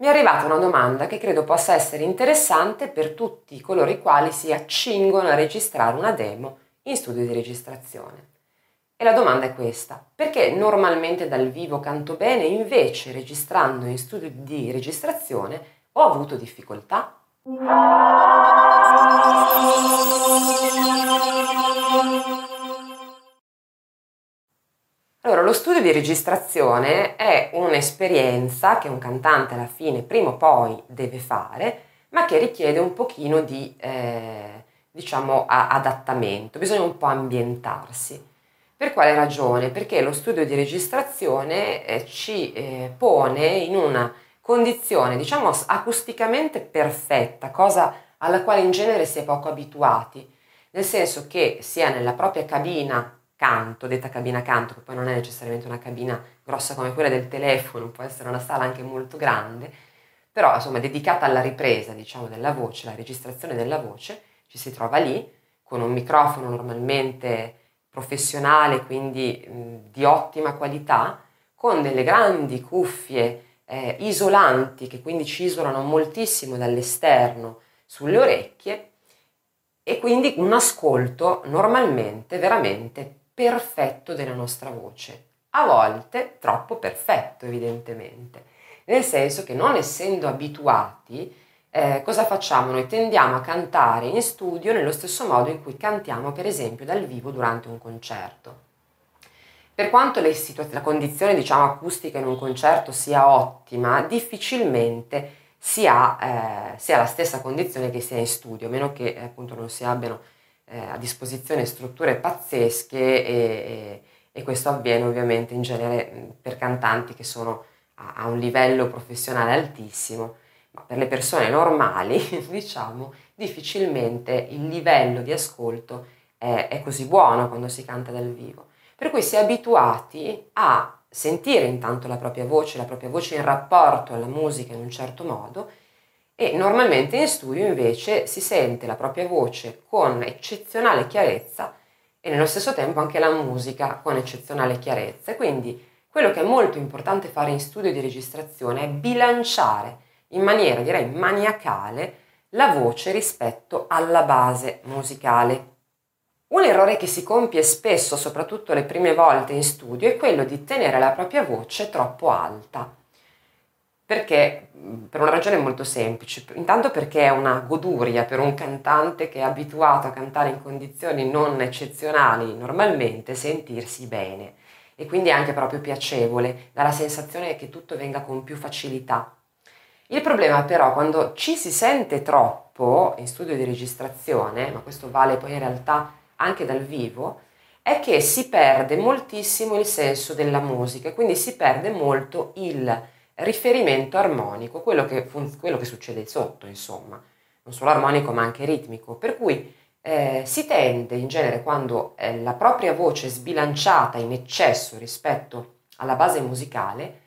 mi è arrivata una domanda che credo possa essere interessante per tutti coloro i quali si accingono a registrare una demo in studio di registrazione. E la domanda è questa, perché normalmente dal vivo canto bene, invece registrando in studio di registrazione ho avuto difficoltà? Allora, lo studio di registrazione è un'esperienza che un cantante alla fine prima o poi deve fare, ma che richiede un pochino di, eh, diciamo, adattamento, bisogna un po' ambientarsi. Per quale ragione? Perché lo studio di registrazione eh, ci eh, pone in una condizione, diciamo, acusticamente perfetta, cosa alla quale in genere si è poco abituati, nel senso che sia nella propria cabina canto, detta cabina canto, che poi non è necessariamente una cabina grossa come quella del telefono, può essere una sala anche molto grande, però insomma dedicata alla ripresa, diciamo, della voce, la registrazione della voce, ci si trova lì con un microfono normalmente professionale, quindi mh, di ottima qualità, con delle grandi cuffie eh, isolanti che quindi ci isolano moltissimo dall'esterno sulle orecchie e quindi un ascolto normalmente veramente perfetto della nostra voce, a volte troppo perfetto evidentemente, nel senso che non essendo abituati, eh, cosa facciamo? Noi tendiamo a cantare in studio nello stesso modo in cui cantiamo per esempio dal vivo durante un concerto. Per quanto situa- la condizione diciamo, acustica in un concerto sia ottima, difficilmente si ha, eh, si ha, la stessa condizione che sia in studio, a meno che appunto non si abbiano eh, a disposizione strutture pazzesche e, e, e, questo avviene ovviamente in genere per cantanti che sono a, a un livello professionale altissimo, ma per le persone normali, diciamo, difficilmente il livello di ascolto è, è così buono quando si canta dal vivo. Per cui si è abituati a sentire intanto la propria voce, la propria voce in rapporto alla musica in un certo modo e normalmente in studio invece si sente la propria voce con eccezionale chiarezza e nello stesso tempo anche la musica con eccezionale chiarezza. Quindi quello che è molto importante fare in studio di registrazione è bilanciare in maniera direi maniacale la voce rispetto alla base musicale. Un errore che si compie spesso, soprattutto le prime volte in studio, è quello di tenere la propria voce troppo alta. Perché? Per una ragione molto semplice. Intanto perché è una goduria per un cantante che è abituato a cantare in condizioni non eccezionali normalmente sentirsi bene e quindi è anche proprio piacevole, dà la sensazione che tutto venga con più facilità. Il problema però quando ci si sente troppo in studio di registrazione, ma questo vale poi in realtà anche dal vivo, è che si perde moltissimo il senso della musica, quindi si perde molto il riferimento armonico, quello che, fun- quello che succede sotto, insomma, non solo armonico ma anche ritmico, per cui eh, si tende in genere quando eh, la propria voce è sbilanciata in eccesso rispetto alla base musicale,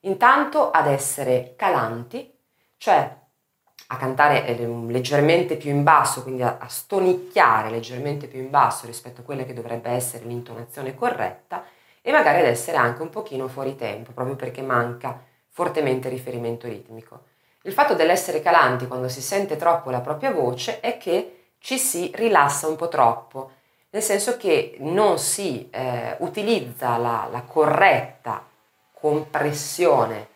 intanto ad essere calanti, cioè a cantare eh, leggermente più in basso, quindi a, a stonicchiare leggermente più in basso rispetto a quella che dovrebbe essere l'intonazione corretta e magari ad essere anche un pochino fuori tempo, proprio perché manca fortemente riferimento ritmico. Il fatto dell'essere calanti quando si sente troppo la propria voce è che ci si rilassa un po' troppo, nel senso che non si eh, utilizza la, la, corretta compressione,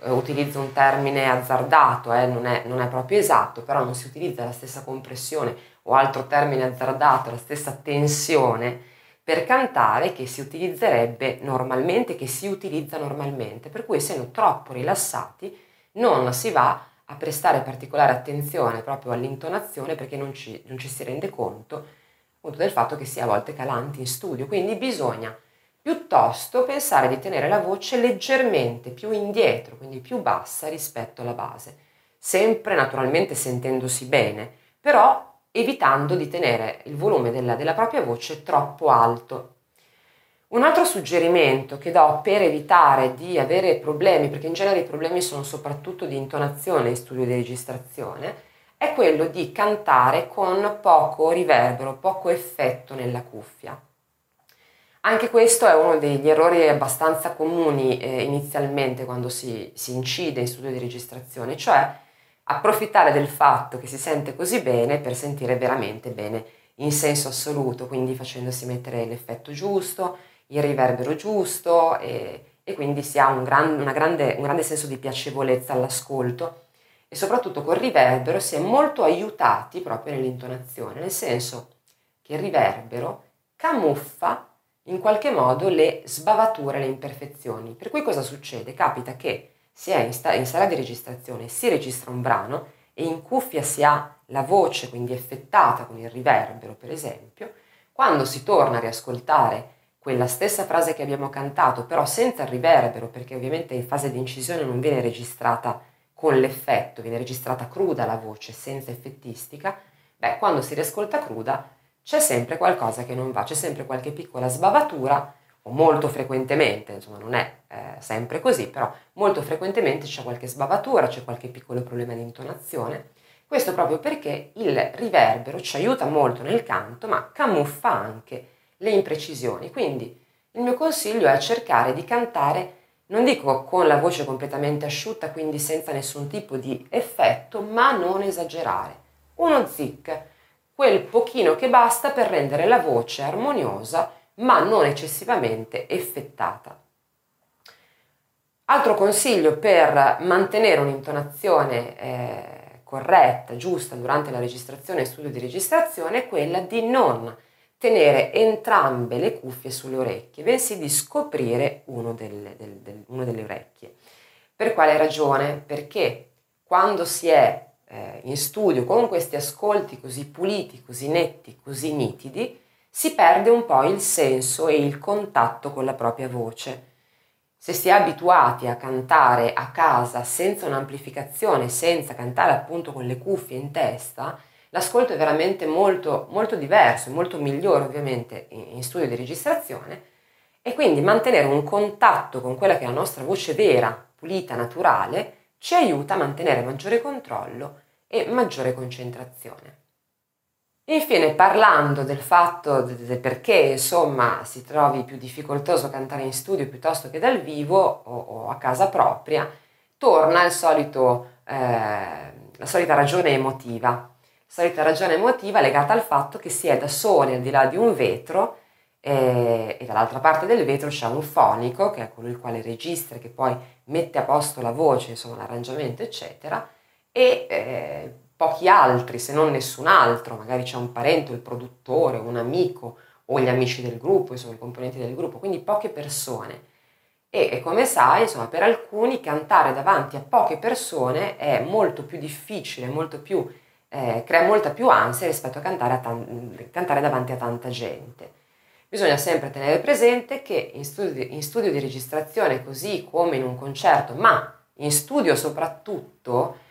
eh, utilizzo un termine azzardato, eh, non, è, non è proprio esatto, però non si utilizza la stessa compressione o altro termine azzardato, la stessa tensione per cantare che si utilizzerebbe normalmente, che si utilizza normalmente, per cui essendo troppo rilassati non si va a prestare particolare attenzione proprio all'intonazione perché non ci, non ci si rende conto appunto del fatto che si è a volte calanti in studio, quindi bisogna piuttosto pensare di tenere la voce leggermente più indietro, quindi più bassa rispetto alla base, sempre naturalmente sentendosi bene, però evitando di tenere il volume della, della propria voce troppo alto. Un altro suggerimento che do per evitare di avere problemi, perché in genere i problemi sono soprattutto di intonazione in studio di registrazione, è quello di cantare con poco riverbero, poco effetto nella cuffia. Anche questo è uno degli errori abbastanza comuni eh, inizialmente quando si, si incide in studio di registrazione, cioè approfittare del fatto che si sente così bene per sentire veramente bene in senso assoluto, quindi facendosi mettere l'effetto giusto, il riverbero giusto e, e quindi si ha un, gran, grande, un grande senso di piacevolezza all'ascolto e soprattutto col riverbero si è molto aiutati proprio nell'intonazione, nel senso che il riverbero camuffa in qualche modo le sbavature, le imperfezioni. Per cui cosa succede? Capita che si è in, sta- in sala di registrazione, si registra un brano e in cuffia si ha la voce quindi effettata con il riverbero, per esempio, quando si torna a riascoltare quella stessa frase che abbiamo cantato, però senza il riverbero, perché ovviamente in fase di incisione non viene registrata con l'effetto, viene registrata cruda la voce, senza effettistica, beh, quando si riascolta cruda c'è sempre qualcosa che non va, c'è sempre qualche piccola sbavatura, o molto frequentemente, insomma non è eh, sempre così, però molto frequentemente c'è qualche sbavatura, c'è qualche piccolo problema di intonazione. Questo proprio perché il riverbero ci aiuta molto nel canto, ma camuffa anche le imprecisioni. Quindi il mio consiglio è cercare di cantare, non dico con la voce completamente asciutta, quindi senza nessun tipo di effetto, ma non esagerare. Uno zic, quel pochino che basta per rendere la voce armoniosa ma non eccessivamente effettata. Altro consiglio per mantenere un'intonazione eh, corretta, giusta durante la registrazione e studio di registrazione è quella di non tenere entrambe le cuffie sulle orecchie, bensì di scoprire uno delle, del, del, uno delle orecchie. Per quale ragione? Perché quando si è eh, in studio con questi ascolti così puliti, così netti, così nitidi, si perde un po' il senso e il contatto con la propria voce. Se si è abituati a cantare a casa senza un'amplificazione, senza cantare appunto con le cuffie in testa, l'ascolto è veramente molto, molto diverso, molto migliore ovviamente in studio di registrazione e quindi mantenere un contatto con quella che è la nostra voce vera, pulita, naturale, ci aiuta a mantenere maggiore controllo e maggiore concentrazione. Infine, parlando del fatto del perché insomma si trovi più difficoltoso cantare in studio piuttosto che dal vivo o, o a casa propria, torna solito, eh, la solita ragione emotiva. Solita ragione emotiva legata al fatto che si è da soli al di là di un vetro e, e dall'altra parte del vetro c'è un fonico che è colui il quale registra, che poi mette a posto la voce, insomma l'arrangiamento, eccetera, e eh, pochi altri, se non nessun altro, magari c'è un parente, il produttore, un amico o gli amici del gruppo, insomma i componenti del gruppo, quindi poche persone. E, e come sai, insomma, per alcuni cantare davanti a poche persone è molto più difficile, molto più, eh, crea molta più ansia rispetto a cantare, a tan- cantare davanti a tanta gente. Bisogna sempre tenere presente che in studio, in studio di registrazione, così come in un concerto, ma in studio soprattutto,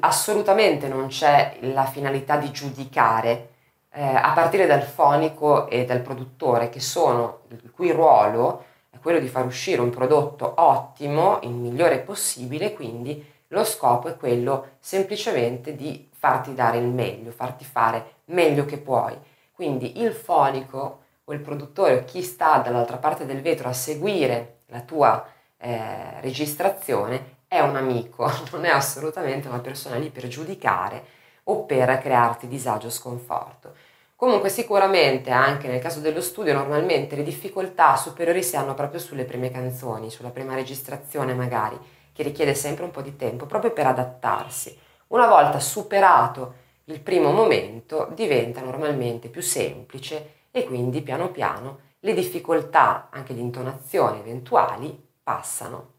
assolutamente non c'è la finalità di giudicare, eh, a partire dal fonico e dal produttore, che sono, il cui ruolo è quello di far uscire un prodotto ottimo, il migliore possibile, quindi lo scopo è quello semplicemente di farti dare il meglio, farti fare meglio che puoi. Quindi il fonico o il produttore o chi sta dall'altra parte del vetro a seguire la tua eh, registrazione è un amico, non è assolutamente una persona lì per giudicare o per crearti disagio o sconforto. Comunque sicuramente anche nel caso dello studio normalmente le difficoltà superiori si hanno proprio sulle prime canzoni, sulla prima registrazione magari, che richiede sempre un po' di tempo proprio per adattarsi. Una volta superato il primo momento diventa normalmente più semplice e quindi piano piano le difficoltà anche di intonazione eventuali passano.